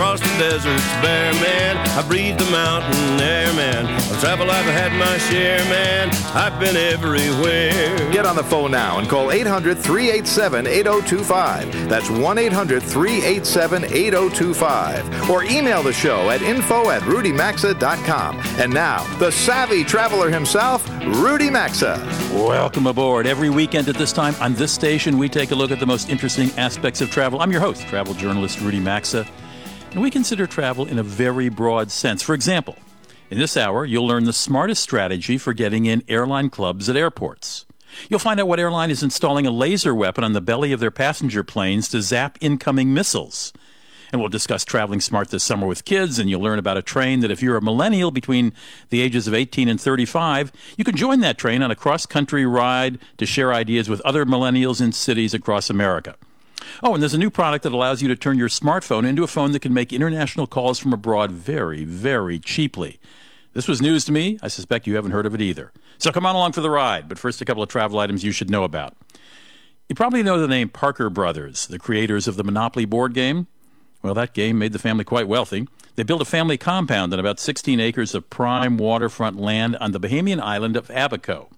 Across the deserts bare, man. I breathe the mountain air, man. I've traveled, I've had my share, man. I've been everywhere. Get on the phone now and call 800 387 8025. That's 1 800 387 8025. Or email the show at info at rudymaxa.com. And now, the savvy traveler himself, Rudy Maxa. Welcome aboard. Every weekend at this time on this station, we take a look at the most interesting aspects of travel. I'm your host, travel journalist Rudy Maxa, and we consider travel in a very broad sense. For example, in this hour, you'll learn the smartest strategy for getting in airline clubs at airports. You'll find out what airline is installing a laser weapon on the belly of their passenger planes to zap incoming missiles. And we'll discuss traveling smart this summer with kids, and you'll learn about a train that if you're a millennial between the ages of 18 and 35, you can join that train on a cross country ride to share ideas with other millennials in cities across America. Oh, and there's a new product that allows you to turn your smartphone into a phone that can make international calls from abroad very, very cheaply. This was news to me. I suspect you haven't heard of it either. So come on along for the ride. But first, a couple of travel items you should know about. You probably know the name Parker Brothers, the creators of the Monopoly board game. Well, that game made the family quite wealthy. They built a family compound on about 16 acres of prime waterfront land on the Bahamian island of Abaco.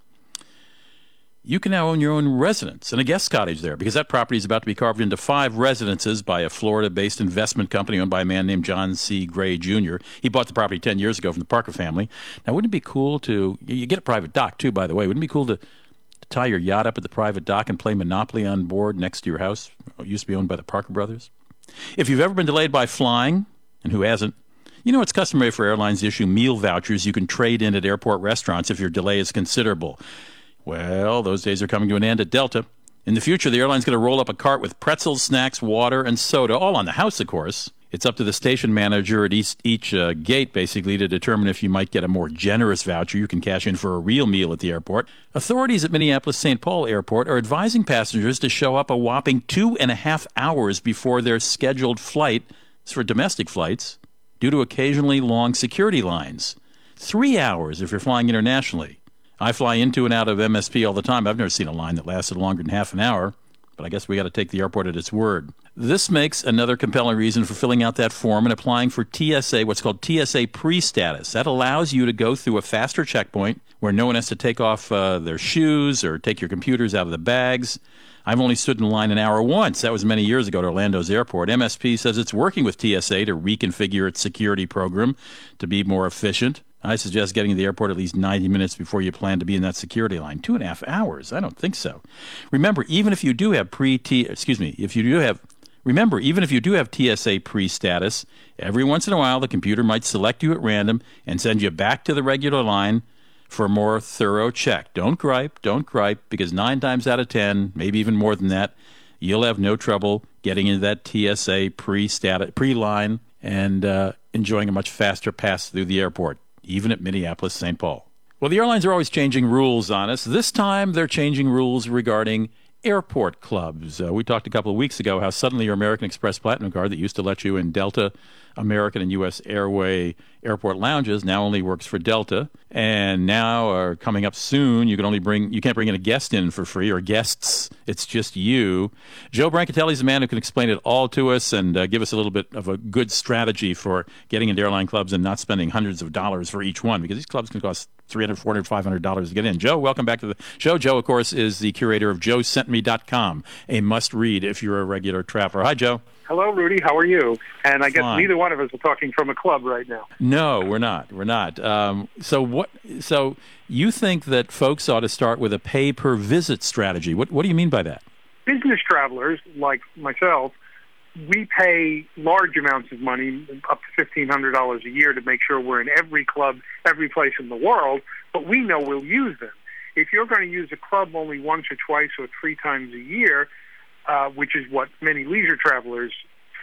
You can now own your own residence and a guest cottage there because that property is about to be carved into five residences by a Florida based investment company owned by a man named John C. Gray Jr. He bought the property 10 years ago from the Parker family. Now, wouldn't it be cool to, you get a private dock too, by the way, wouldn't it be cool to, to tie your yacht up at the private dock and play Monopoly on board next to your house? It used to be owned by the Parker brothers. If you've ever been delayed by flying, and who hasn't, you know it's customary for airlines to issue meal vouchers you can trade in at airport restaurants if your delay is considerable. Well, those days are coming to an end at Delta. In the future, the airline's going to roll up a cart with pretzels, snacks, water, and soda, all on the house, of course. It's up to the station manager at each, each uh, gate, basically, to determine if you might get a more generous voucher you can cash in for a real meal at the airport. Authorities at Minneapolis St. Paul Airport are advising passengers to show up a whopping two and a half hours before their scheduled flight for domestic flights due to occasionally long security lines. Three hours if you're flying internationally. I fly into and out of MSP all the time. I've never seen a line that lasted longer than half an hour, but I guess we got to take the airport at its word. This makes another compelling reason for filling out that form and applying for TSA, what's called TSA pre status. That allows you to go through a faster checkpoint where no one has to take off uh, their shoes or take your computers out of the bags. I've only stood in line an hour once. That was many years ago at Orlando's airport. MSP says it's working with TSA to reconfigure its security program to be more efficient. I suggest getting to the airport at least 90 minutes before you plan to be in that security line. Two and a half hours? I don't think so. Remember, even if you do have pre T, excuse me, if you do have, remember, even if you do have TSA pre status, every once in a while the computer might select you at random and send you back to the regular line for a more thorough check. Don't gripe, don't gripe, because nine times out of ten, maybe even more than that, you'll have no trouble getting into that TSA pre status pre line and uh, enjoying a much faster pass through the airport even at Minneapolis St. Paul. Well, the airlines are always changing rules on us. This time they're changing rules regarding airport clubs. Uh, we talked a couple of weeks ago how suddenly your American Express Platinum card that used to let you in Delta, American, and U.S. Airway airport lounges now only works for Delta. And now, are coming up soon, you can only bring you can't bring in a guest in for free or guests. It's just you. Joe Brancatelli is the man who can explain it all to us and uh, give us a little bit of a good strategy for getting into airline clubs and not spending hundreds of dollars for each one because these clubs can cost 300 400 $500 to get in. Joe, welcome back to the show. Joe, of course, is the curator of joesentme.com, a must read if you're a regular traveler. Hi, Joe. Hello, Rudy. How are you? And I guess Fine. neither one of us are talking from a club right now. No, we're not. We're not. Um, so what? So you think that folks ought to start with a pay per visit strategy? What What do you mean by that? Business travelers like myself, we pay large amounts of money, up to fifteen hundred dollars a year, to make sure we're in every club, every place in the world. But we know we'll use them. If you're going to use a club only once or twice or three times a year, uh, which is what many leisure travelers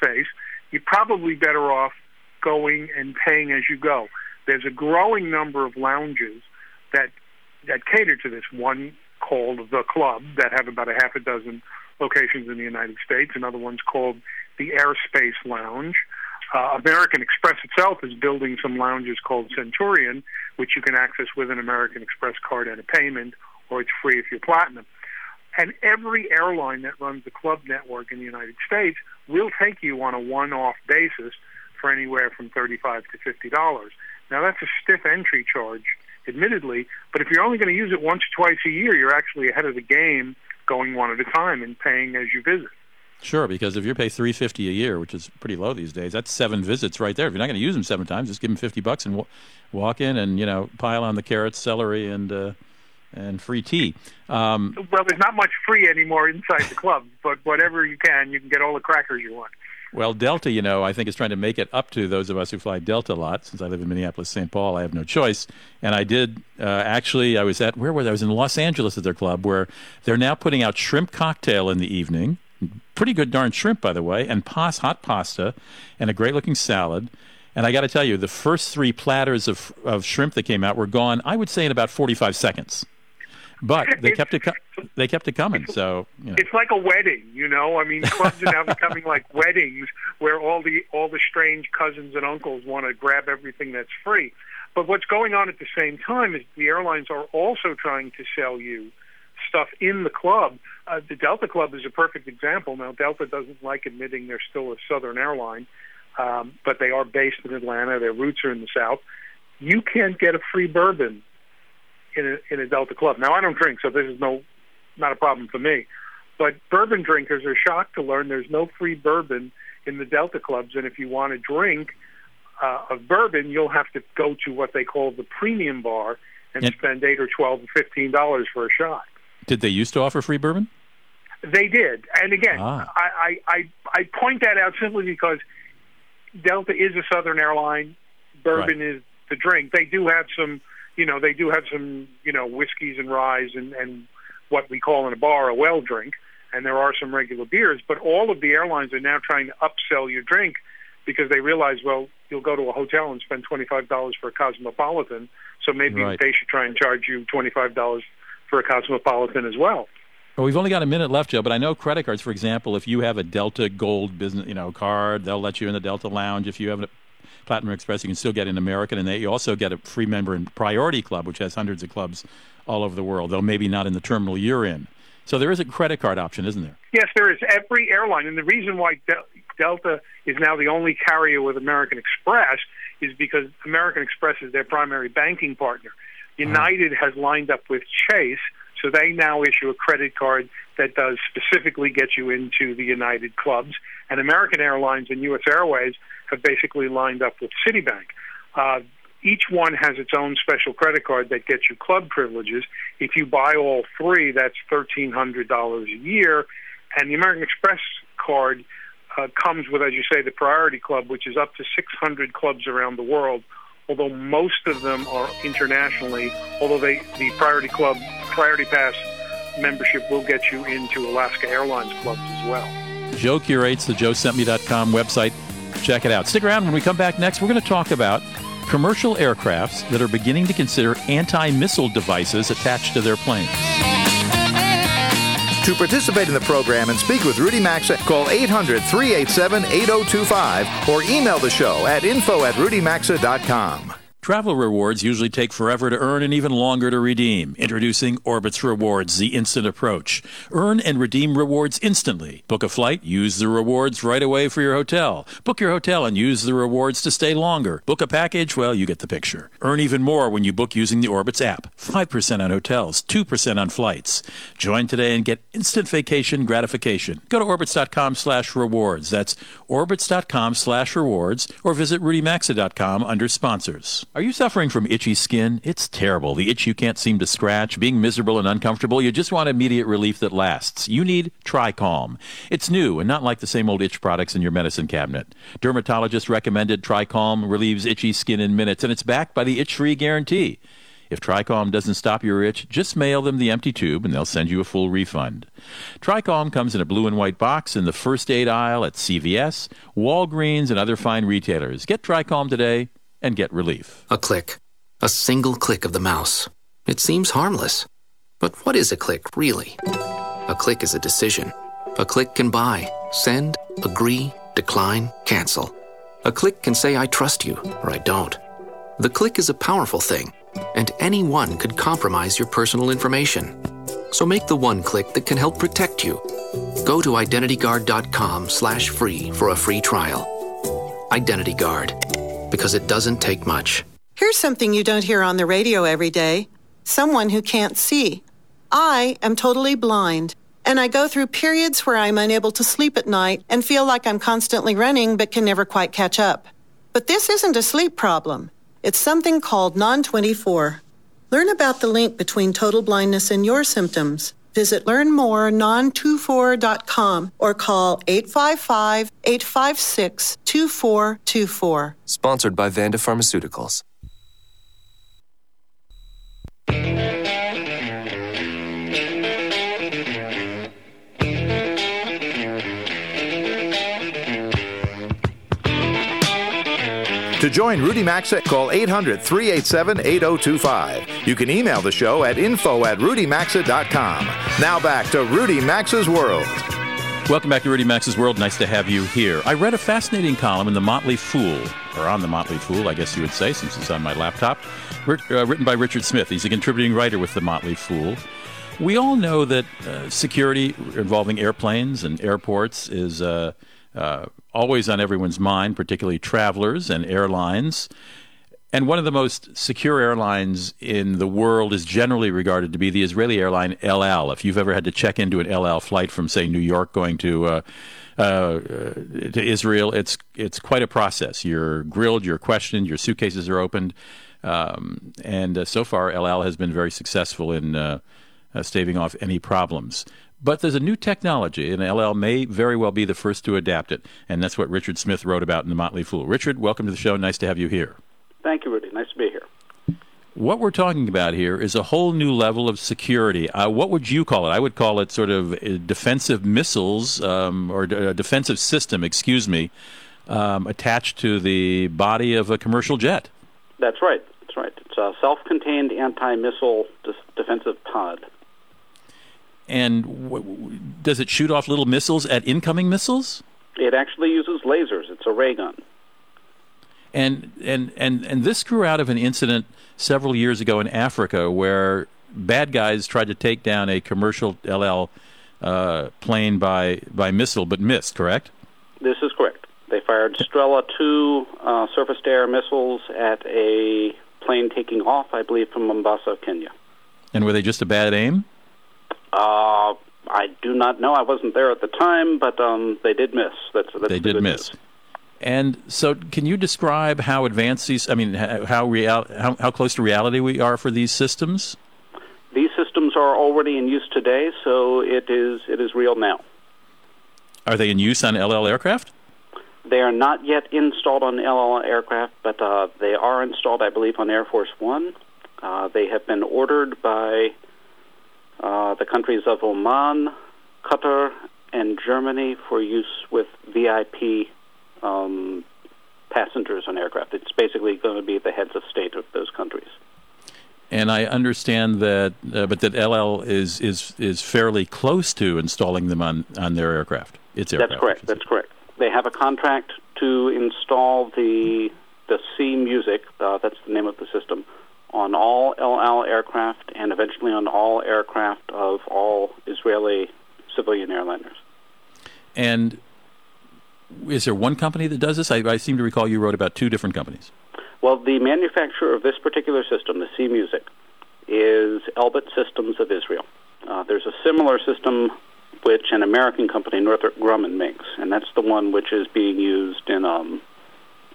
face, you're probably better off going and paying as you go. There's a growing number of lounges that that cater to this. One called the Club that have about a half a dozen locations in the United States. Another one's called the Airspace Lounge. Uh, American Express itself is building some lounges called Centurion, which you can access with an American Express card and a payment, or it's free if you're platinum. And every airline that runs the club network in the United States will take you on a one-off basis for anywhere from thirty-five to fifty dollars. Now that's a stiff entry charge, admittedly, but if you're only going to use it once or twice a year, you're actually ahead of the game, going one at a time and paying as you visit. Sure, because if you pay three fifty a year, which is pretty low these days, that's seven visits right there. If you're not going to use them seven times, just give them fifty bucks and w- walk in and you know pile on the carrots, celery, and uh, and free tea. Um, well, there's not much free anymore inside the club, but whatever you can, you can get all the crackers you want. Well, Delta, you know, I think is trying to make it up to those of us who fly Delta a lot. Since I live in Minneapolis, St. Paul, I have no choice. And I did uh, actually. I was at where was I? I was in Los Angeles at their club, where they're now putting out shrimp cocktail in the evening. Pretty good darn shrimp, by the way, and pas hot pasta, and a great looking salad. And I got to tell you, the first three platters of of shrimp that came out were gone. I would say in about forty five seconds. But they kept it. They kept it coming. So you know. it's like a wedding, you know. I mean, clubs are now becoming like weddings, where all the all the strange cousins and uncles want to grab everything that's free. But what's going on at the same time is the airlines are also trying to sell you stuff in the club. Uh, the Delta Club is a perfect example. Now, Delta doesn't like admitting they're still a Southern airline, um, but they are based in Atlanta. Their roots are in the South. You can't get a free bourbon in a, in a Delta club. Now I don't drink, so this is no not a problem for me. But bourbon drinkers are shocked to learn there's no free bourbon in the Delta clubs, and if you want to drink uh, of bourbon, you'll have to go to what they call the premium bar and yep. spend eight or twelve or fifteen dollars for a shot. Did they used to offer free bourbon? They did, and again, ah. I, I I point that out simply because Delta is a Southern airline. Bourbon right. is the drink. They do have some you know, they do have some, you know, whiskeys and ryes and, and what we call in a bar a well drink, and there are some regular beers. But all of the airlines are now trying to upsell your drink because they realize, well, you'll go to a hotel and spend twenty five dollars for a cosmopolitan, so maybe right. they should try and charge you twenty five dollars for a cosmopolitan as well. Well, we've only got a minute left, Joe, but I know credit cards, for example, if you have a Delta Gold business, you know, card, they'll let you in the Delta Lounge. If you have a Platinum Express, you can still get in American, and they, you also get a free member in Priority Club, which has hundreds of clubs all over the world, though maybe not in the terminal you're in. So there is a credit card option, isn't there? Yes, there is. Every airline, and the reason why Delta is now the only carrier with American Express is because American Express is their primary banking partner. Uh-huh. United uh-huh. has lined up with Chase, so they now issue a credit card that does specifically get you into the United clubs. And American Airlines and U.S. Airways have basically lined up with Citibank. Uh, each one has its own special credit card that gets you club privileges. If you buy all three, that's $1,300 a year. And the American Express card uh, comes with, as you say, the Priority Club, which is up to 600 clubs around the world, although most of them are internationally, although they, the Priority Club, Priority Pass membership will get you into Alaska Airlines clubs as well. Joe curates the joesentme.com website Check it out. Stick around when we come back next. We're going to talk about commercial aircrafts that are beginning to consider anti missile devices attached to their planes. To participate in the program and speak with Rudy Maxa, call 800 387 8025 or email the show at info at rudymaxa.com. Travel rewards usually take forever to earn and even longer to redeem. Introducing Orbitz Rewards, the instant approach. Earn and redeem rewards instantly. Book a flight, use the rewards right away for your hotel. Book your hotel and use the rewards to stay longer. Book a package, well, you get the picture. Earn even more when you book using the Orbitz app. 5% on hotels, 2% on flights. Join today and get instant vacation gratification. Go to orbitz.com slash rewards. That's orbitz.com slash rewards or visit rudymaxa.com under sponsors. Are you suffering from itchy skin? It's terrible. The itch you can't seem to scratch, being miserable and uncomfortable. You just want immediate relief that lasts. You need TriCalm. It's new and not like the same old itch products in your medicine cabinet. Dermatologist recommended TriCalm relieves itchy skin in minutes, and it's backed by the itch-free guarantee. If TriCalm doesn't stop your itch, just mail them the empty tube and they'll send you a full refund. TriCalm comes in a blue and white box in the first aid aisle at CVS, Walgreens, and other fine retailers. Get TriCalm today and get relief. A click. A single click of the mouse. It seems harmless. But what is a click, really? A click is a decision. A click can buy, send, agree, decline, cancel. A click can say I trust you or I don't. The click is a powerful thing, and anyone could compromise your personal information. So make the one click that can help protect you. Go to identityguard.com slash free for a free trial. Identity Guard, because it doesn't take much. Here's something you don't hear on the radio every day. Someone who can't see. I am totally blind, and I go through periods where I'm unable to sleep at night and feel like I'm constantly running but can never quite catch up. But this isn't a sleep problem. It's something called non 24. Learn about the link between total blindness and your symptoms. Visit learnmorenon24.com or call 855 856 2424. Sponsored by Vanda Pharmaceuticals. To join Rudy Maxa, call 800 387 8025. You can email the show at info at rudymaxa.com. Now back to Rudy Maxa's World. Welcome back to Rudy Maxa's World. Nice to have you here. I read a fascinating column in the Motley Fool, or on the Motley Fool, I guess you would say, since it's on my laptop, uh, written by Richard Smith. He's a contributing writer with the Motley Fool. We all know that uh, security involving airplanes and airports is uh, uh, always on everyone's mind, particularly travelers and airlines. And one of the most secure airlines in the world is generally regarded to be the Israeli airline El Al. If you've ever had to check into an El Al flight from, say, New York going to uh, uh, to Israel, it's it's quite a process. You're grilled, you're questioned, your suitcases are opened, um, and uh, so far El Al has been very successful in uh, uh, staving off any problems. But there's a new technology, and El Al may very well be the first to adapt it. And that's what Richard Smith wrote about in The Motley Fool. Richard, welcome to the show. Nice to have you here. Thank you, Rudy. Nice to be here. What we're talking about here is a whole new level of security. Uh, what would you call it? I would call it sort of uh, defensive missiles um, or a defensive system, excuse me, um, attached to the body of a commercial jet. That's right. That's right. It's a self contained anti missile defensive pod. And w- does it shoot off little missiles at incoming missiles? It actually uses lasers. It's a ray gun. And and and and this grew out of an incident several years ago in Africa where bad guys tried to take down a commercial El Al uh, plane by by missile, but missed. Correct? This is correct. They fired Strela two uh, surface-to-air missiles at a plane taking off, I believe, from Mombasa, Kenya. And were they just a bad aim? Uh, I do not know. I wasn't there at the time, but um, they did miss. That's, that's they did miss. News. And so, can you describe how advanced these? I mean, how real, how, how close to reality we are for these systems? These systems are already in use today, so it is it is real now. Are they in use on El Al aircraft? They are not yet installed on El Al aircraft, but uh, they are installed, I believe, on Air Force One. Uh, they have been ordered by uh, the countries of Oman, Qatar, and Germany for use with VIP um, passengers on aircraft. It's basically going to be the heads of state of those countries. And I understand that, uh, but that El Al is is is fairly close to installing them on, on their aircraft. Its aircraft. That's correct. That's correct. They have a contract to install the the C Music. Uh, that's the name of the system on all El Al aircraft and eventually on all aircraft of all Israeli civilian airliners. And is there one company that does this? I, I, seem to recall you wrote about two different companies. Well, the manufacturer of this particular system, the C Music, is Elbit Systems of Israel. Uh, there's a similar system which an American company, Northrop Grumman, makes, and that's the one which is being used in um,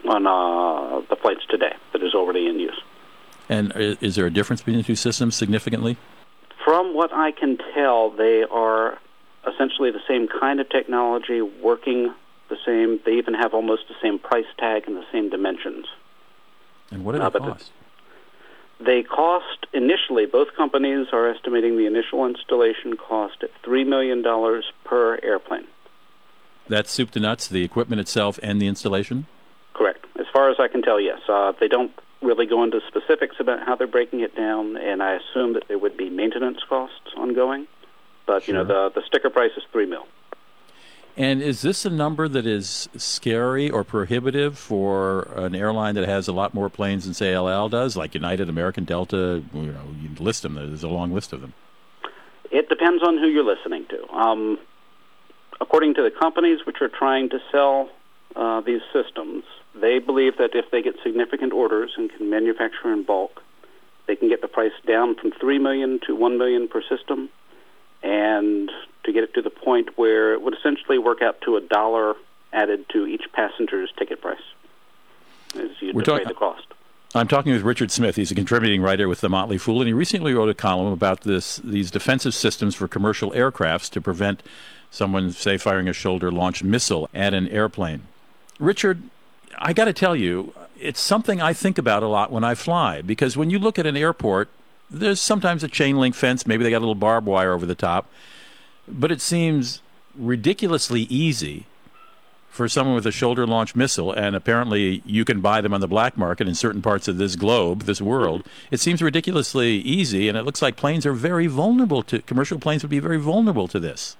on uh, the flights today that is already in use. And is there a difference between the two systems significantly? From what I can tell, they are essentially the same kind of technology, working the same. They even have almost the same price tag and the same dimensions. And what do they uh, cost? They cost initially. Both companies are estimating the initial installation cost at three million dollars per airplane. That's soup to nuts, the equipment itself and the installation. Correct. As far as I can tell, yes. Uh, they don't really go into specifics about how they're breaking it down, and I assume that there would be maintenance costs ongoing. But sure. you know, the the sticker price is three mil. And is this a number that is scary or prohibitive for an airline that has a lot more planes than, say, El Al does, like United, American, Delta? You know, you list them. There's a long list of them. It depends on who you're listening to. Um, according to the companies which are trying to sell uh, these systems, they believe that if they get significant orders and can manufacture in bulk, they can get the price down from three million to one million per system, and to get it to the point where it would essentially work out to a dollar added to each passenger's ticket price as you We're defray talking- the cost. I'm talking with Richard Smith. He's a contributing writer with The Motley Fool, and he recently wrote a column about this these defensive systems for commercial aircrafts to prevent someone, say, firing a shoulder-launched missile at an airplane. Richard, I got to tell you, it's something I think about a lot when I fly because when you look at an airport, there's sometimes a chain link fence, maybe they got a little barbed wire over the top, but it seems ridiculously easy for someone with a shoulder launched missile, and apparently you can buy them on the black market in certain parts of this globe, this world. It seems ridiculously easy, and it looks like planes are very vulnerable to commercial planes would be very vulnerable to this.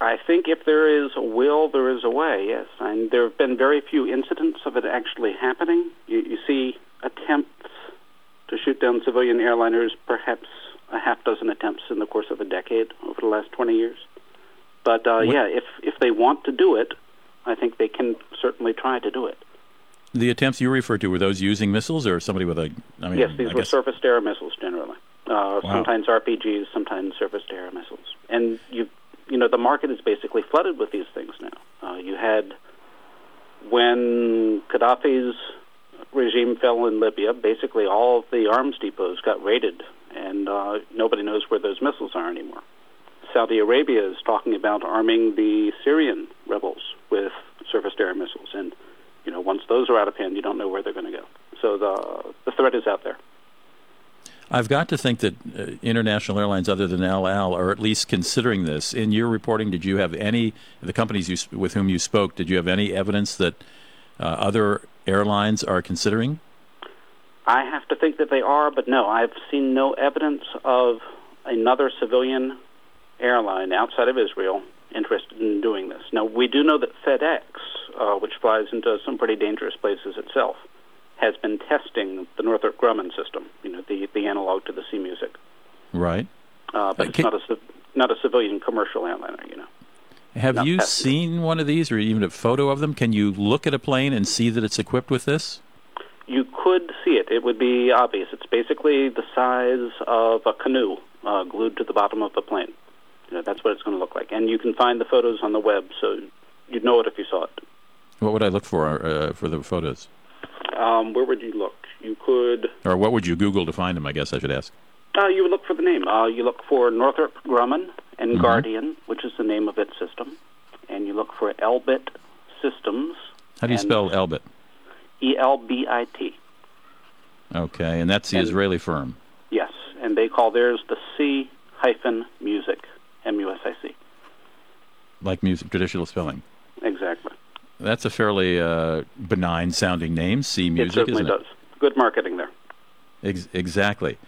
I think if there is a will, there is a way. Yes, and there have been very few incidents of it actually happening. You, you see attempts to shoot down civilian airliners, perhaps a half dozen attempts in the course of a decade over the last 20 years. But uh, yeah, if if they want to do it, I think they can certainly try to do it. The attempts you referred to were those using missiles, or somebody with a? I mean, yes, these I were guess- surface-to-air missiles generally. Uh, Sometimes RPGs, sometimes surface-to-air missiles. And you, you know, the market is basically flooded with these things now. Uh, you had when Gaddafi's regime fell in Libya, basically all of the arms depots got raided, and uh, nobody knows where those missiles are anymore. Saudi Arabia is talking about arming the Syrian rebels with surface-to-air missiles, and you know, once those are out of hand, you don't know where they're going to go. So the the threat is out there. I've got to think that uh, international airlines other than El Al are at least considering this. In your reporting, did you have any, the companies you, with whom you spoke, did you have any evidence that uh, other airlines are considering? I have to think that they are, but no, I've seen no evidence of another civilian airline outside of Israel interested in doing this. Now, we do know that FedEx, uh, which flies into some pretty dangerous places itself, has been testing the Northrop Grumman system, you know, the, the analog to the C Music. Right. Uh, but Uh, it's not a, not a civilian commercial airliner, you know. Have Not you tested. seen one of these or even a photo of them? Can you look at a plane and see that it's equipped with this? You could see it. It would be obvious. It's basically the size of a canoe uh, glued to the bottom of the plane. You know, that's what it's going to look like. And you can find the photos on the web, so you'd know it if you saw it. What would I look for uh, for the photos? Um, where would you look? You could. Or what would you Google to find them, I guess I should ask. Uh, you would look for the name. Uh, you look for Northrop Grumman and Mhm. Guardian, which is the name of its system, and you look for Elbit Systems. How do you spell Elbit? E L B I T. Okay, and that's the And- Israeli firm. Yes, and they call theirs the C hyphen Music, M U S I C. like music, traditional spelling. That's a fairly uh, benign sounding name, C it Music, certainly isn't it? does. Good marketing there. Ex- exactly.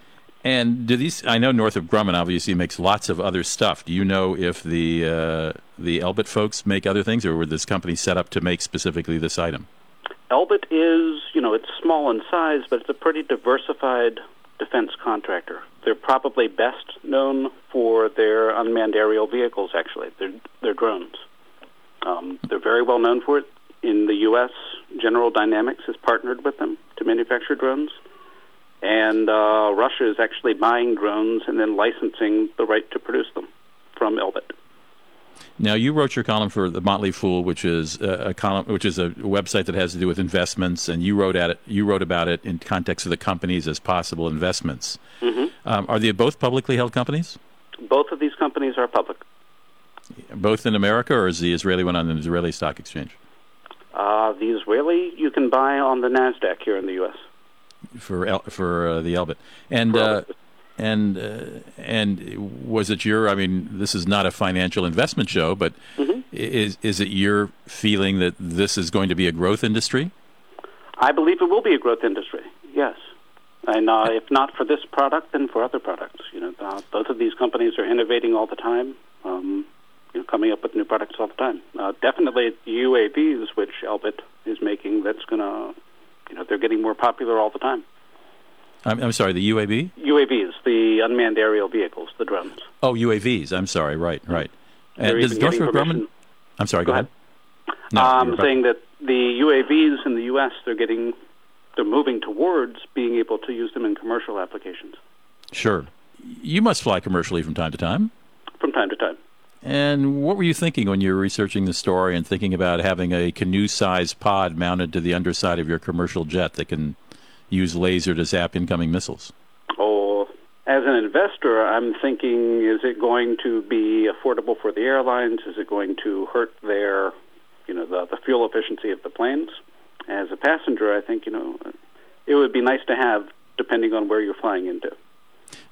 And do these? I know Northrop Grumman obviously makes lots of other stuff. Do you know if the uh, the Elbit folks make other things, or were this company set up to make specifically this item? Elbit is, you know, it's small in size, but it's a pretty diversified defense contractor. They're probably best known for their unmanned aerial vehicles. Actually, they're they're drones. Um, they're very well known for it. In the U.S., General Dynamics has partnered with them to manufacture drones, and uh, Russia is actually buying drones and then licensing the right to produce them from Elbit. Now, you wrote your column for the Motley Fool, which is a, a column, which is a website that has to do with investments, and you wrote at it. You wrote about it in context of the companies as possible investments. Mhm. Um, are they both publicly held companies? Both of these companies are public. Both in America, or is the Israeli one on the Israeli stock exchange? Uh, the Israeli you can buy on the Nasdaq here in the U.S. for El, for uh, the Elbit. And uh, and uh, and was it your? I mean, this is not a financial investment show, but Mhm. is is it your feeling that this is going to be a growth industry? I believe it will be a growth industry. Yes, and uh, if not for this product, then for other products. You know, uh, both of these companies are innovating all the time. Um, you know, coming up with new products all the time. Uh, definitely UAVs, which Elbit is making, that's going to, you know, they're getting more popular all the time. I'm, I'm sorry, the UAV? UAVs, the unmanned aerial vehicles, the drones. Oh, UAVs. I'm sorry. Right, right. And They're does Northrop Grumman? I'm sorry. Go, Go ahead. No, I'm saying that the UAVs in the U.S. they're getting, they're moving towards being able to use them in commercial applications Sure. You must fly commercially from time to time. from time to time. And what were you thinking when you were researching the story and thinking about having a canoe-sized pod mounted to the underside of your commercial jet that can use laser to zap incoming missiles? Oh, as an investor, I'm thinking: is it going to be affordable for the airlines? Is it going to hurt their, you know, the, the fuel efficiency of the planes? As a passenger, I think you know, it would be nice to have, depending on where you're flying into.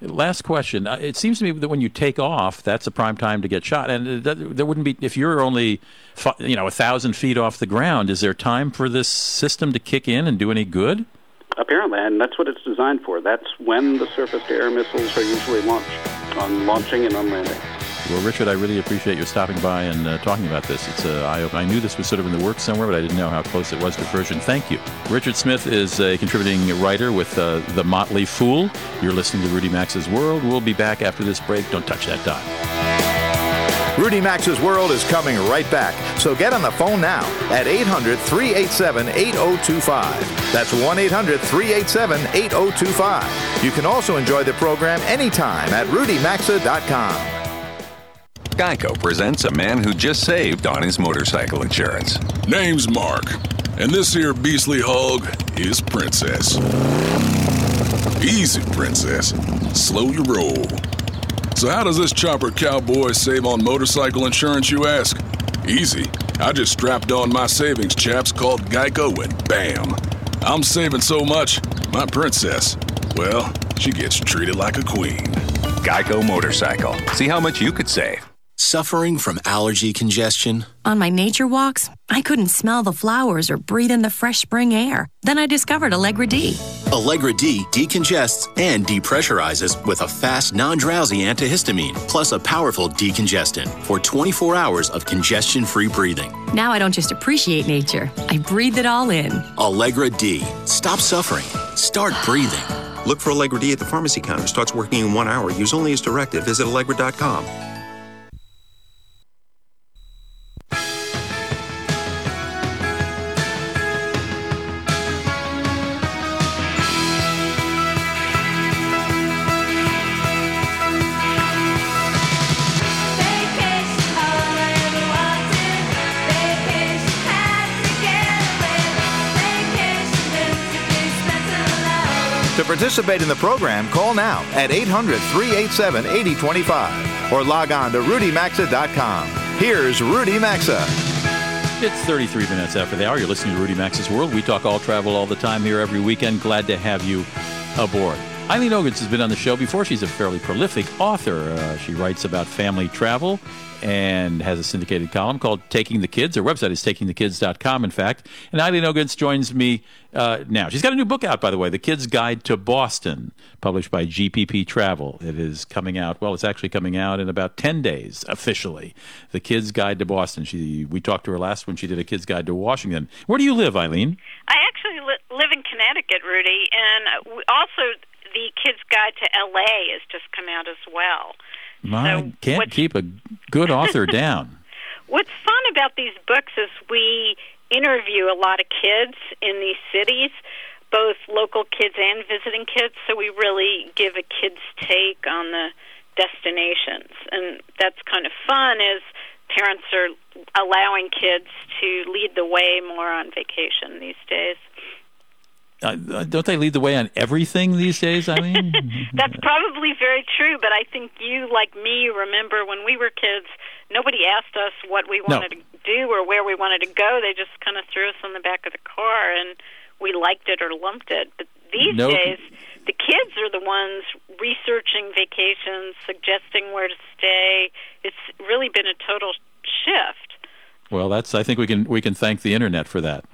Last question. Uh, It seems to me that when you take off, that's a prime time to get shot. And uh, there wouldn't be if you're only, you know, a thousand feet off the ground. Is there time for this system to kick in and do any good? Apparently, and that's what it's designed for. That's when the surface-to-air missiles are usually launched, on launching and on landing. Well, Richard, I really appreciate you stopping by and uh, talking about this. It's uh, opening. I knew this was sort of in the works somewhere, but I didn't know how close it was to fruition. Thank you. Richard Smith is a contributing writer with uh, The Motley Fool. You're listening to Rudy Maxa's World. We'll be back after this break. Don't touch that dial. Rudy Maxa's World is coming right back. So get on the phone now at 800 387 8025. That's 1 800 387 8025. You can also enjoy the program anytime at rudymaxa.com. Geico presents a man who just saved on his motorcycle insurance. Name's Mark, and this here beastly hog is Princess. Easy, Princess. Slow your roll. So, how does this chopper cowboy save on motorcycle insurance, you ask? Easy. I just strapped on my savings chaps called Geico and bam! I'm saving so much, my princess, well, she gets treated like a queen. Geico Motorcycle. See how much you could save. Suffering from allergy congestion? On my nature walks, I couldn't smell the flowers or breathe in the fresh spring air. Then I discovered Allegra D. Allegra D decongests and depressurizes with a fast, non drowsy antihistamine, plus a powerful decongestant for 24 hours of congestion free breathing. Now I don't just appreciate nature, I breathe it all in. Allegra D. Stop suffering. Start breathing. Look for Allegra D at the pharmacy counter. Starts working in one hour. Use only as directed. Visit Allegra.com. participate in the program, call now at 800 387 8025 or log on to rudymaxa.com. Here's Rudy Maxa. It's 33 minutes after the hour. You're listening to Rudy Maxa's World. We talk all travel all the time here every weekend. Glad to have you aboard. Eileen Ogintz has been on the show before. She's a fairly prolific author. Uh, she writes about family travel and has a syndicated column called Taking the Kids. Her website is takingthekids.com, in fact. And Eileen Ogintz joins me uh, now. She's got a new book out, by the way, The Kid's Guide to Boston, published by GPP Travel. It is coming out, well, it's actually coming out in about 10 days officially. The Kid's Guide to Boston. She, we talked to her last when she did a Kid's Guide to Washington. Where do you live, Eileen? I actually li- live in Connecticut, Rudy, and uh, also the Kids Guide to L.A. has just come out as well. I So can't keep a good author down. What's fun about these books is we interview a lot of kids in these cities, both local kids and visiting kids, so we really give a kid's take on the destinations. And that's kind of fun is parents are allowing kids to lead the way more on vacation these days. Uh, uh, don't they lead the way on everything these days, I mean, That's probably very true, but I think you, like me, remember when we were kids, nobody asked us what we No. wanted to do or where we wanted to go. They just kind of threw us in the back of the car and we liked it or lumped it. But these No. days, the kids are the ones researching vacations, suggesting where to stay. It's really been a total shift. well, that's. I think we can we can thank the internet for that.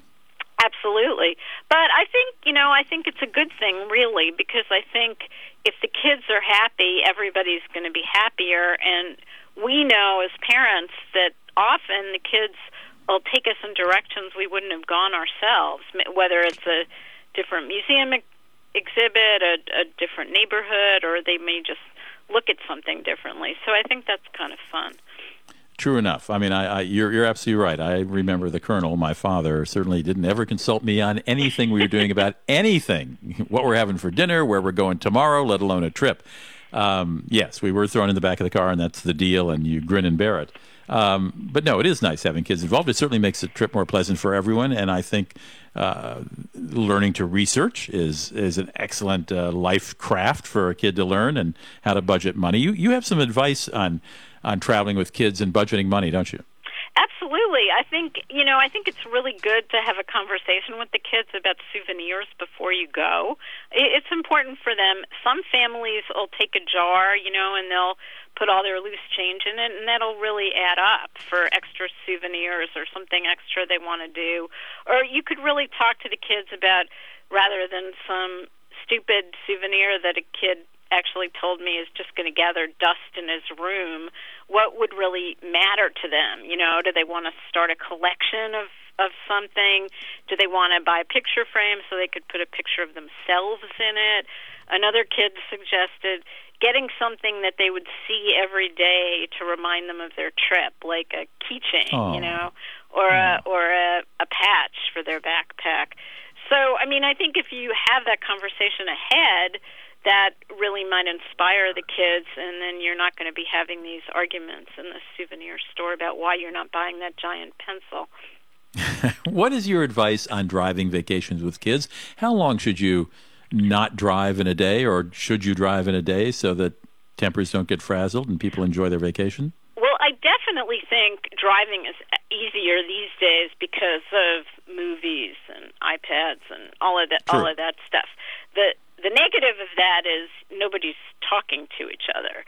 Absolutely. But I think, you know, I think it's a good thing, really, because I think if the kids are happy, everybody's going to be happier. And we know as parents that often the kids will take us in directions we wouldn't have gone ourselves, whether it's a different museum exhibit, a, a different neighborhood, or they may just look at something differently. So I think that's kind of fun. True enough. I mean, I, I, you're, you're absolutely right. I remember the colonel, my father, certainly didn't ever consult me on anything we were doing about anything, what we're having for dinner, where we're going tomorrow, let alone a trip. Um, yes, we were thrown in the back of the car, and that's the deal, and you grin and bear it. Um, but no, it is nice having kids involved. It certainly makes the trip more pleasant for everyone, and I think uh, learning to research is is an excellent uh, life craft for a kid to learn and how to budget money. You you have some advice on on traveling with kids and budgeting money, don't you? Absolutely. I think, you know, I think it's really good to have a conversation with the kids about souvenirs before you go. It's important for them. Some families will take a jar, you know, and they'll put all their loose change in it, and that'll really add up for extra souvenirs or something extra they want to do. Or you could really talk to the kids about rather than some stupid souvenir that a kid actually told me is just going to gather dust in his room, what would really matter to them? You know, do they want to start a collection of of something? Do they want to buy a picture frame so they could put a picture of themselves in it? Another kid suggested getting something that they would see every day to remind them of their trip, like a keychain, oh. you know, or a hmm. or a, a patch for their backpack. So, I mean, I think if you have that conversation ahead, that really might inspire the kids, and then you're not going to be having these arguments in the souvenir store about why you're not buying that giant pencil. what is your advice on driving vacations with kids? How long should you not drive in a day, or should you drive in a day so that tempers don't get frazzled and people enjoy their vacation? Well, I definitely think driving is easier these days because of movies and iPads and all of that, all of that stuff. The the negative of that is nobody's talking to each other.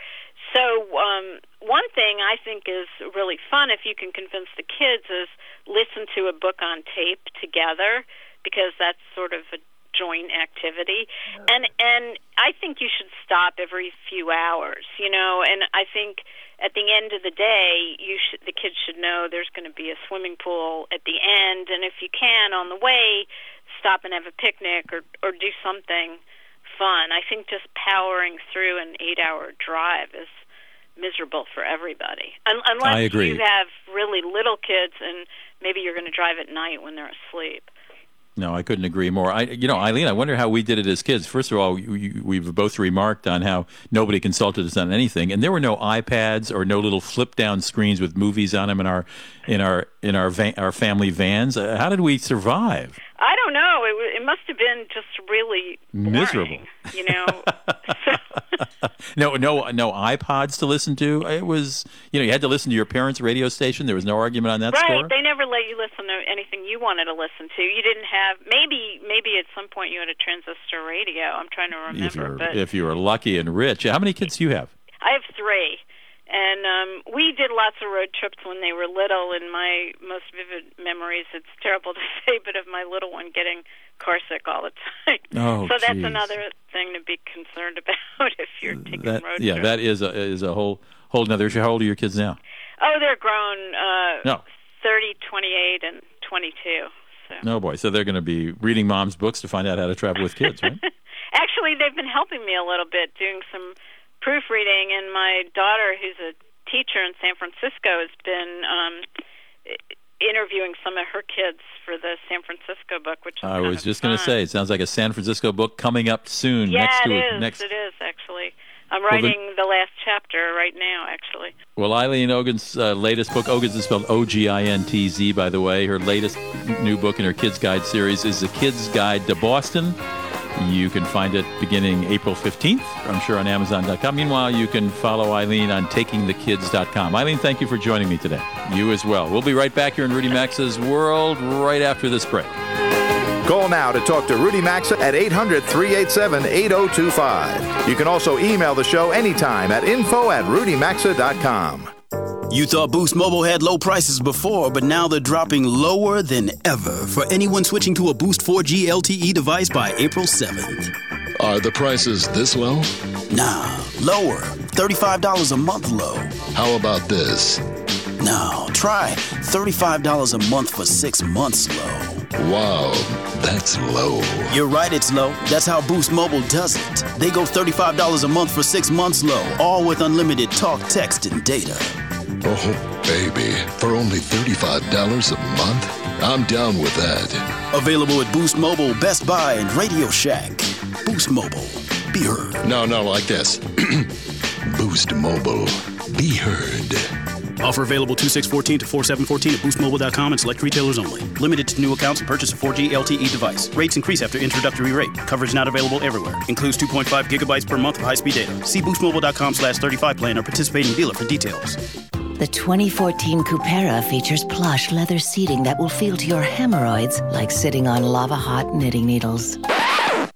So um, one thing I think is really fun if you can convince the kids is listen to a book on tape together because that's sort of a joint activity and and I think you should stop every few hours you know and I think at the end of the day you should the kids should know there's going to be a swimming pool at the end and if you can on the way stop and have a picnic or or do something fun. I think just powering through an eight-hour drive is miserable for everybody. Un- unless you have really little kids and maybe you're going to drive at night when they're asleep. No, I couldn't agree more. I, you know, Eileen, I wonder how we did it as kids. First of all, we've both remarked on how nobody consulted us on anything, and there were no iPads or no little flip-down screens with movies on them in our in our in our van, our family vans. Uh, how did we survive? I don't know. It, it must been just really boring, miserable. You know. no, no, no iPods to listen to. It was, you know, you had to listen to your parents' radio station. There was no argument on that right. score. They never let you listen to anything you wanted to listen to. You didn't have maybe maybe at some point you had a transistor radio. I'm trying to remember. If you're, if you were lucky and rich, how many kids do you have? I have three. And um, we did lots of road trips when they were little. In my most vivid memories, it's terrible to say, but of my little one getting car sick all the time. Oh, so that's geez. another thing to be concerned about if you're taking that, road yeah, trips. Yeah, that is a is a whole whole another issue. How old are your kids now? Oh, they're grown. Uh, no. 30, 28, and 22. So. No boy, so they're going to be reading mom's books to find out how to travel with kids, right? Actually, they've been helping me a little bit, doing some proofreading, and my daughter, who's a teacher in San Francisco, has been um, interviewing some of her kids for the San Francisco book, which I was just going to say, it sounds like a San Francisco book coming up soon. Yeah, next it to is. Next... It is actually. I'm writing well, the, the, last chapter right now, actually. Well, Eileen Ogintz uh, latest book, Ogintz is spelled O G I N T Z, by the way. Her latest new book in her Kids Guide series is The Kids Guide to Boston. You can find it beginning April 15th, I'm sure, on Amazon.com. Meanwhile, you can follow Eileen on takingthekids.com. Eileen, thank you for joining me today. You as well. We'll be right back here in Rudy Maxa's World right after this break. Call now to talk to Rudy Maxa at 800 387 8025. You can also email the show anytime at info at rudymaxa.com. You thought Boost Mobile had low prices before, but now they're dropping lower than ever for anyone switching to a Boost 4G LTE device by April 7th. Are the prices this low? Nah Lower. $35 a month low. How about this? No, try $35 a month for six months low. Wow, that's low. You're right, it's low. That's how Boost Mobile does it. They go $35 a month for six months low, all with unlimited talk, text, and data. Oh, baby, for only $35 a month? I'm down with that. Available at Boost Mobile, Best Buy, and Radio Shack. Boost Mobile. Be heard. No, no, like this. Boost Mobile. Be heard. Offer available 2614 to 4714 at boostmobile.com and select retailers only. Limited to new accounts and purchase a 4G LTE device. Rates increase after introductory rate. Coverage not available everywhere. Includes 2.5 gigabytes per month of high-speed data. See boostmobile.com slash 35 plan or participating dealer for details. The 2014 Cupera features plush leather seating that will feel to your hemorrhoids like sitting on lava-hot knitting needles.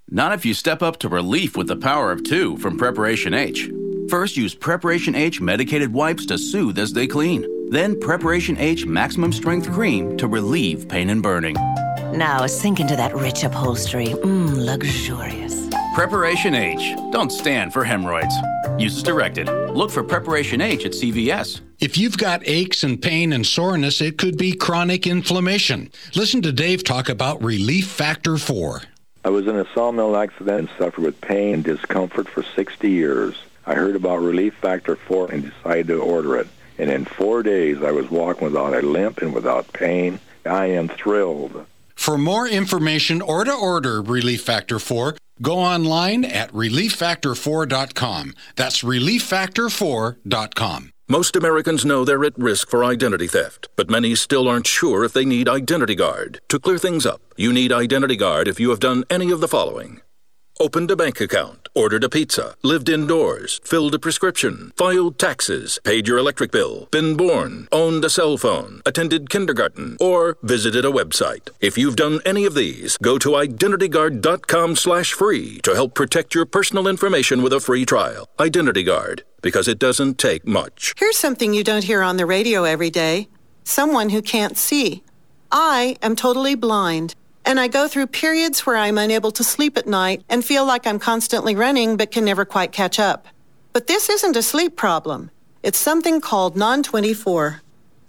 Not if you step up to relief with the power of two from Preparation H. First, use Preparation H medicated wipes to soothe as they clean. Then, Preparation H maximum strength cream to relieve pain and burning. Now sink into that rich upholstery. Mmm, luxurious. Preparation H. Don't stand for hemorrhoids. Use as directed. Look for Preparation H at CVS. If you've got aches and pain and soreness, it could be chronic inflammation. Listen to Dave talk about Relief Factor 4. I was in a sawmill accident and suffered with pain and discomfort for 60 years. I heard about Relief Factor 4 and decided to order it. And in four days, I was walking without a limp and without pain. I am thrilled. For more information or to order Relief Factor 4, go online at relieffactor4.com. That's relieffactor4.com. Most Americans know they're at risk for identity theft, but many still aren't sure if they need Identity Guard. To clear things up, you need Identity Guard if you have done any of the following opened a bank account, ordered a pizza, lived indoors, filled a prescription, filed taxes, paid your electric bill, been born, owned a cell phone, attended kindergarten, or visited a website. If you've done any of these, go to identityguard.com/free to help protect your personal information with a free trial. Identity Guard, because it doesn't take much. Here's something you don't hear on the radio every day. Someone who can't see. I am totally blind. And I go through periods where I'm unable to sleep at night and feel like I'm constantly running but can never quite catch up. But this isn't a sleep problem. It's something called non 24.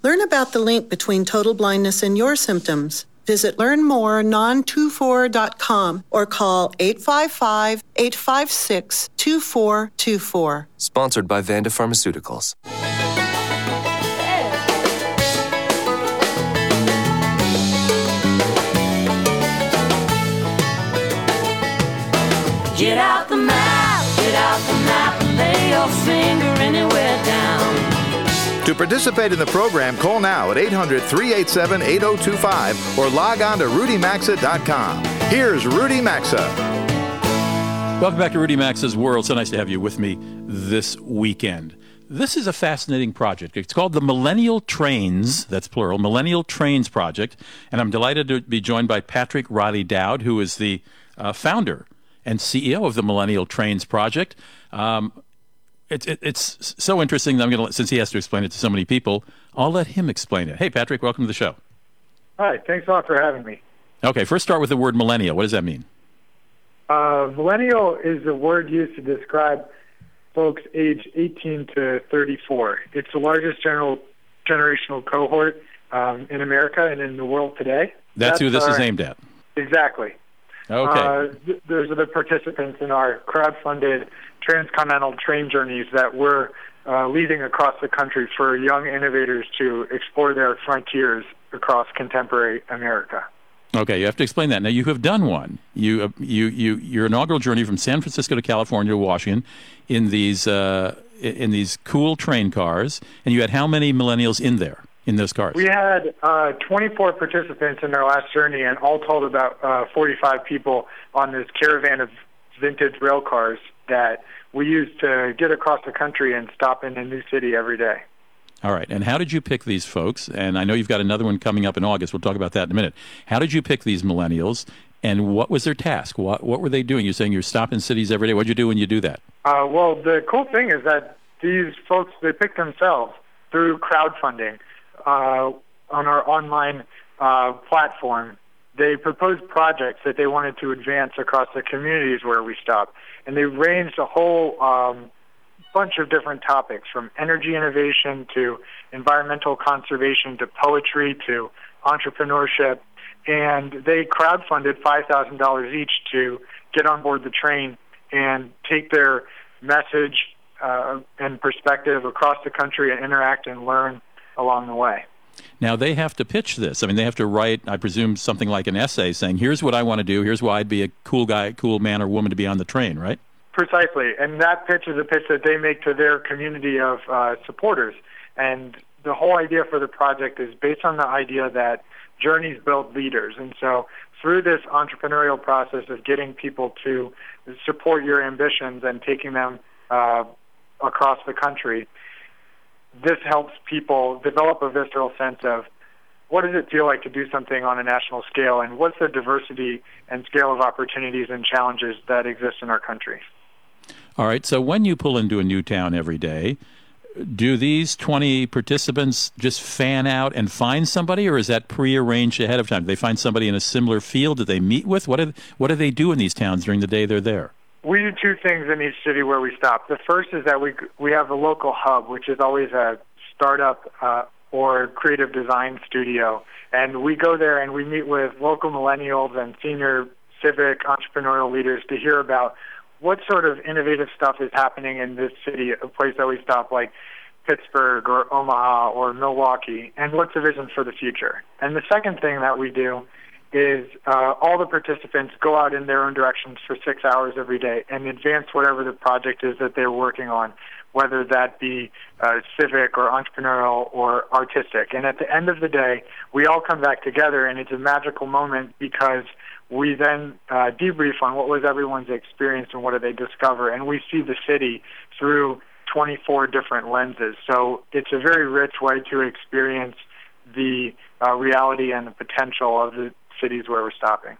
Learn about the link between total blindness and your symptoms. Visit learnmorenon24.com or call 855 856 2424. Sponsored by Vanda Pharmaceuticals. Anywhere down. To participate in the program, call now at 800 387 8025 or log on to rudymaxa.com. Here's Rudy Maxa. Welcome back to Rudy Maxa's World. So nice to have you with me this weekend. This is a fascinating project. It's called the Millennial Trains, that's plural, Millennial Trains Project. And I'm delighted to be joined by Patrick Riley Dowd, who is the uh, founder and CEO of the Millennial Trains Project. Um, it, it, it's so interesting that I'm going to, since he has to explain it to so many people, I'll let him explain it. Hey, Patrick, welcome to the show. Hi, thanks a lot for having me. Okay, first start with the word millennial. What does that mean? Uh, millennial is a word used to describe folks age 18 to 34. It's the largest general generational cohort um, in America and in the world today. That's, That's who this our, is aimed at. Exactly. Okay. Uh, th- those are the participants in our crowd-funded transcontinental train journeys that we're uh, leading across the country for young innovators to explore their frontiers across contemporary America. Okay, you have to explain that. Now you have done one. You uh, you you your inaugural journey from San Francisco to California to Washington in these uh, in these cool train cars, and you had how many millennials in there? in those cars? We had uh, 24 participants in our last journey, and all told, about uh, 45 people on this caravan of vintage rail cars that we use to get across the country and stop in a new city every day. All right. And how did you pick these folks? And I know you've got another one coming up in August. We'll talk about that in a minute. How did you pick these millennials? And what was their task? What what were they doing? You're saying you're stopping cities every day. What did you do when you do that? Uh, well, the cool thing is that these folks they pick themselves through crowdfunding uh, on our online uh, platform, they proposed projects that they wanted to advance across the communities where we stop, and they ranged a whole um, bunch of different topics from energy innovation to environmental conservation to poetry to entrepreneurship. And they crowdfunded $5,000 each to get on board the train and take their message uh, and perspective across the country and interact and learn along the way. Now they have to pitch this. I mean, they have to write, I presume, something like an essay saying, "Here's what I want to do. Here's why I'd be a cool guy, cool man or woman to be on the train." Right? Precisely, and that pitch is a pitch that they make to their community of uh, supporters. And the whole idea for the project is based on the idea that journeys build leaders, and so through this entrepreneurial process of getting people to support your ambitions and taking them uh, across the country, this helps people develop a visceral sense of what does it feel like to do something on a national scale and what's the diversity and scale of opportunities and challenges that exist in our country. All right, so when you pull into a new town every day, do these 20 participants just fan out and find somebody, or is that prearranged ahead of time? Do they find somebody in a similar field that they meet with? What do, what do they do in these towns during the day they're there? We do two things in each city where we stop. The first is that we we have a local hub, which is always a startup uh, or creative design studio, and we go there and we meet with local millennials and senior civic entrepreneurial leaders to hear about what sort of innovative stuff is happening in this city, a place that we stop like Pittsburgh or Omaha or Milwaukee, and what's the vision for the future. And the second thing that we do is uh, all the participants go out in their own directions for six hours every day and advance whatever the project is that they're working on, whether that be uh, civic or entrepreneurial or artistic. And at the end of the day, we all come back together, and it's a magical moment because we then uh, debrief on what was everyone's experience and what did they discover, and we see the city through 24 different lenses. So it's a very rich way to experience the uh, reality and the potential of the cities where we're stopping.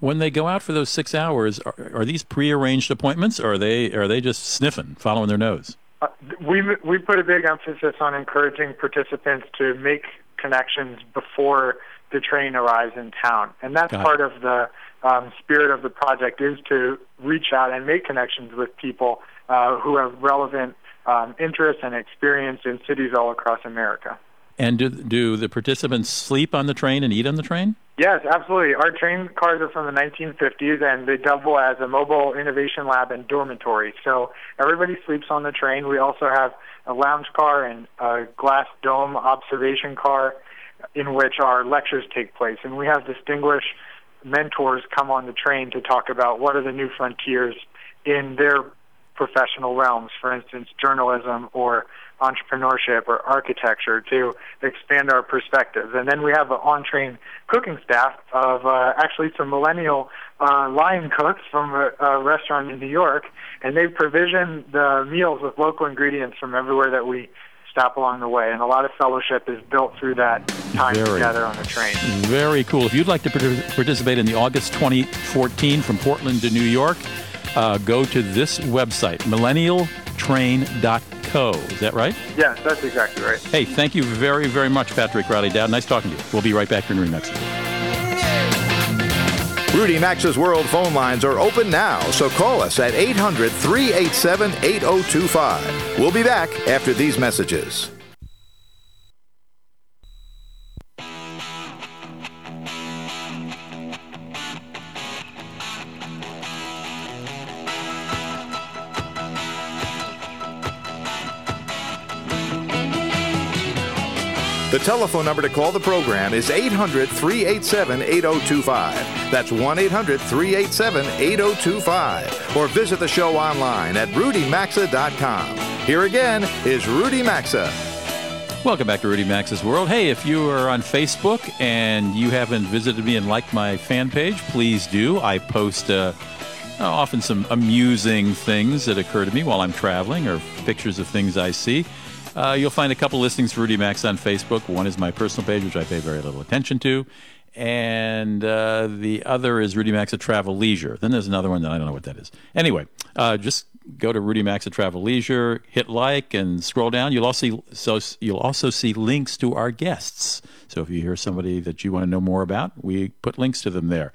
When they go out for those six hours, are, are these prearranged appointments, or are they are they just sniffing, following their nose? Uh, we we put a big emphasis on encouraging participants to make connections before the train arrives in town, and that's Got part of the um, spirit of the project is to reach out and make connections with people uh, who have relevant um, interests and experience in cities all across America. And do do the participants sleep on the train and eat on the train? Yes, absolutely. Our train cars are from the 1950s, and they double as a mobile innovation lab and dormitory. So everybody sleeps on the train. We also have a lounge car and a glass dome observation car in which our lectures take place. And we have distinguished mentors come on the train to talk about what are the new frontiers in their professional realms, for instance, journalism or entrepreneurship or architecture to expand our perspectives. And then we have an on-train cooking staff of uh, actually some millennial uh, line cooks from a, a restaurant in New York, and they provision the meals with local ingredients from everywhere that we stop along the way. And a lot of fellowship is built through that time Very. together on the train. Very cool. If you'd like to participate in the August 2014 from Portland to New York, uh, go to this website, millennialtrain.co. Is that right? Yes, that's exactly right. Hey, thank you very, very much, Patrick Riley Dowd. Nice talking to you. We'll be right back here in Remax. Rudy Maxa's World phone lines are open now, so call us at 800 387 8025. We'll be back after these messages. Telephone number to call the program is 800 387 8025. That's 1 800 387 8025. Or visit the show online at rudymaxa.com. Here again is Rudy Maxa. Welcome back to Rudy Maxa's World. Hey, if you are on Facebook and you haven't visited me and liked my fan page, please do. I post uh, often some amusing things that occur to me while I'm traveling or pictures of things I see. Uh, you'll find a couple listings for Rudy Maxa on Facebook. One is my personal page, which I pay very little attention to, and uh, the other is Rudy Maxa at Travel Leisure. Then there's another one that I don't know what that is. Anyway, uh, just go to Rudy Maxa at Travel Leisure, hit like, and scroll down. You'll also so you'll also see links to our guests. So if you hear somebody that you want to know more about, we put links to them there.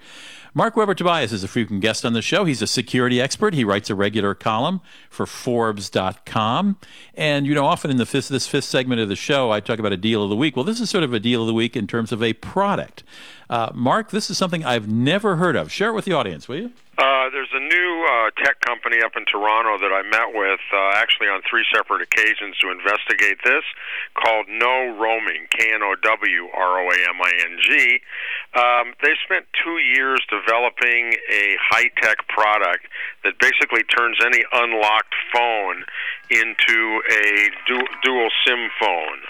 Marc Weber Tobias is a frequent guest on the show. He's a security expert. He writes a regular column for Forbes.com. And, you know, often in the fifth, this fifth segment of the show, I talk about a deal of the week. Well, this is sort of a deal of the week in terms of a product. Uh, Mark, this is something I've never heard of. Share it with the audience, will you? Uh, there's a new uh, tech company up in Toronto that I met with uh, actually on three separate occasions to investigate this called KnowRoaming, K N O W R O A M I N G. Um, they spent two years developing a high tech product that basically turns any unlocked phone into a du- dual SIM phone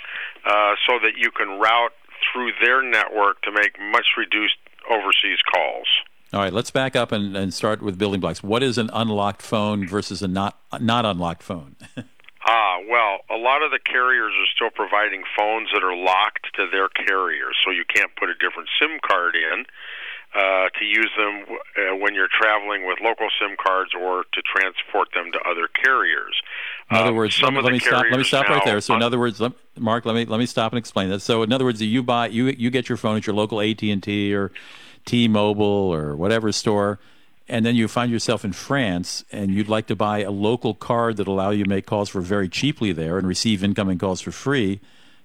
uh, so that you can route through their network to make much reduced overseas calls. All right, let's back up and, and start with building blocks. What is an unlocked phone versus a not not unlocked phone? Ah, well, a lot of the carriers are still providing phones that are locked to their carrier, so you can't put a different SIM card in uh, to use them uh, when you're traveling with local SIM cards or to transport them to other carriers. In other Um, words, some let, of let the me stop. Let me stop right there. So, in other words, let, Mark, let me let me stop and explain this. So, in other words, you buy you you get your phone at your local AT and T or T-Mobile or whatever store, and then you find yourself in France, and you'd like to buy a local card that allow you to make calls for very cheaply there and receive incoming calls for free.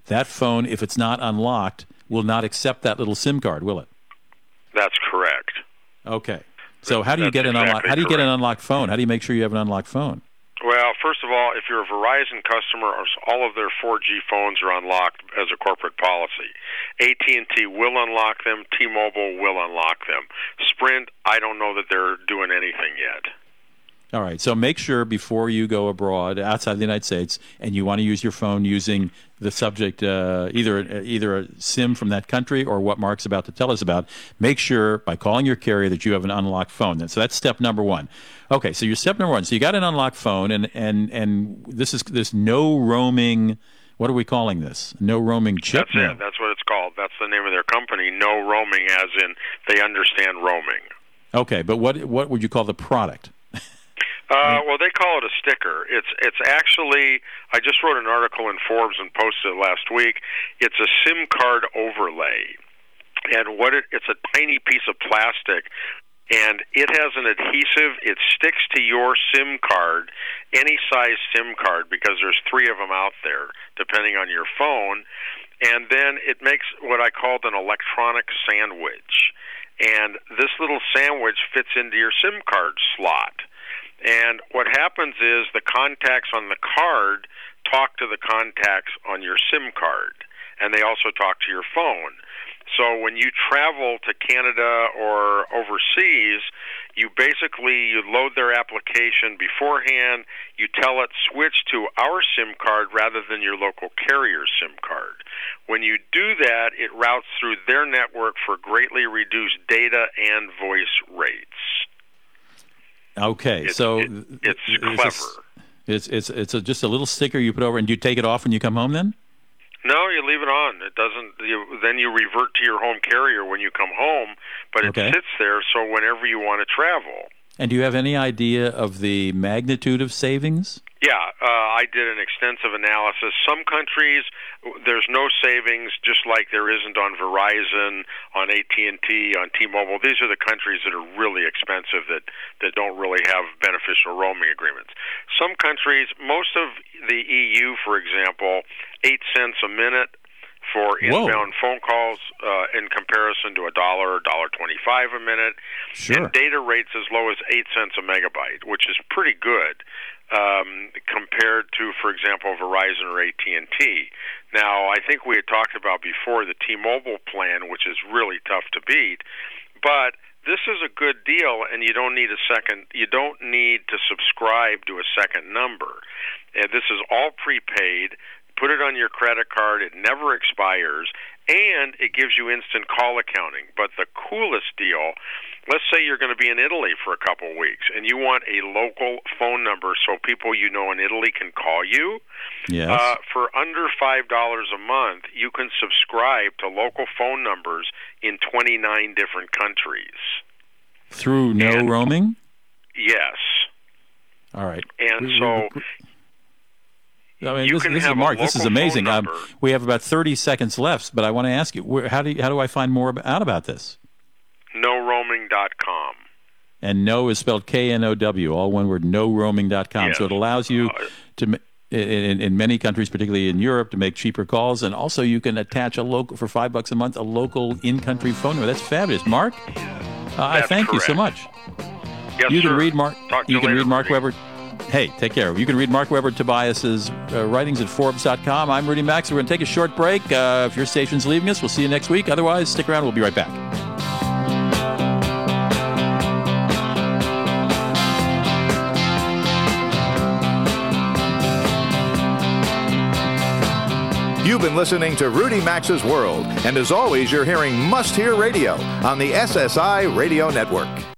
That phone, if it's not unlocked, will not accept that little SIM card, will it? That's correct. Okay. So, how do you That's get an unlocked? How do you get an unlocked phone? How do you make sure you have an unlocked phone? All, if you're a Verizon customer, all of their 4G phones are unlocked as a corporate policy. AT&T will unlock them. T-Mobile will unlock them. Sprint, I don't know that they're doing anything yet. All right. So make sure before you go abroad outside the United States and you want to use your phone using the subject uh, either either a SIM from that country or what Mark's about to tell us about. Make sure by calling your carrier that you have an unlocked phone. So that's step number one. Okay. So your step number one. So you got an unlocked phone, and and and this is this KnowRoaming. What are we calling this? KnowRoaming chip. That's it. That's what it's called. That's the name of their company. KnowRoaming, as in they understand roaming. Okay. But what what would you call the product? Uh, well, they call it a sticker. It's it's actually I just wrote an article in Forbes and posted it last week. It's a SIM card overlay, and what it, it's a tiny piece of plastic, and it has an adhesive. It sticks to your SIM card, any size SIM card, because there's three of them out there, depending on your phone, and then it makes what I called an electronic sandwich, and this little sandwich fits into your SIM card slot. And what happens is the contacts on the card talk to the contacts on your SIM card, and they also talk to your phone. So when you travel to Canada or overseas, you basically you load their application beforehand. You tell it switch to our SIM card rather than your local carrier SIM card. When you do that, it routes through their network for greatly reduced data and voice rates. Okay. so it's clever. It's it's it's a, just a little sticker you put over, and do you take it off when you come home. Then No, you leave it on. It doesn't. You, then you revert to your home carrier when you come home, but it Okay. sits there so whenever you want to travel. And do you have any idea of the magnitude of savings? Yeah, uh, I did an extensive analysis. Some countries, there's no savings, just like there isn't on Verizon, on AT and T, on T-Mobile. These are the countries that are really expensive that that don't really have beneficial roaming agreements. Some countries, most of the EU, for example, eight cents a minute for Whoa. inbound phone calls uh, in comparison to a dollar, dollar twenty-five a minute, Sure. and data rates as low as eight cents a megabyte, which is pretty good um, compared to, for example, Verizon or AT and T. Now, I think we had talked about before the T-Mobile plan, which is really tough to beat, but this is a good deal, and you don't need a second. You don't need to subscribe to a second number. And this is all prepaid. Put it on your credit card. It never expires, and it gives you instant call accounting. But the coolest deal, let's say you're going to be in Italy for a couple of weeks, and you want a local phone number so people you know in Italy can call you. Yes. Uh, for under five dollars a month, you can subscribe to local phone numbers in 29 different countries. Through KnowRoaming? Yes. All right. And so I mean, You this, this is Mark. This is amazing. Um, we have about 30 seconds left, but I want to ask you, where, how do you, how do I find more out about this? KnowRoaming.com. And no is spelled K N O W, all one word, knowroaming.com. So it allows you Uh, to, in, in many countries, particularly in Europe, to make cheaper calls. And also you can attach a local, for five bucks a month, a local in country phone number. That's fabulous. Mark, uh, I thank you so much. Yes, you can sir. read Mark. Talk you can later, read Mark. Weber. Hey, take care. You can read Marc Weber Tobias's uh, writings at Forbes.com. I'm Rudy Maxa. We're going to take a short break. Uh, if your station's leaving us, we'll see you next week. Otherwise, stick around. We'll be right back. You've been listening to Rudy Maxa's World, and as always, you're hearing Must Hear Radio on the SSI Radio Network.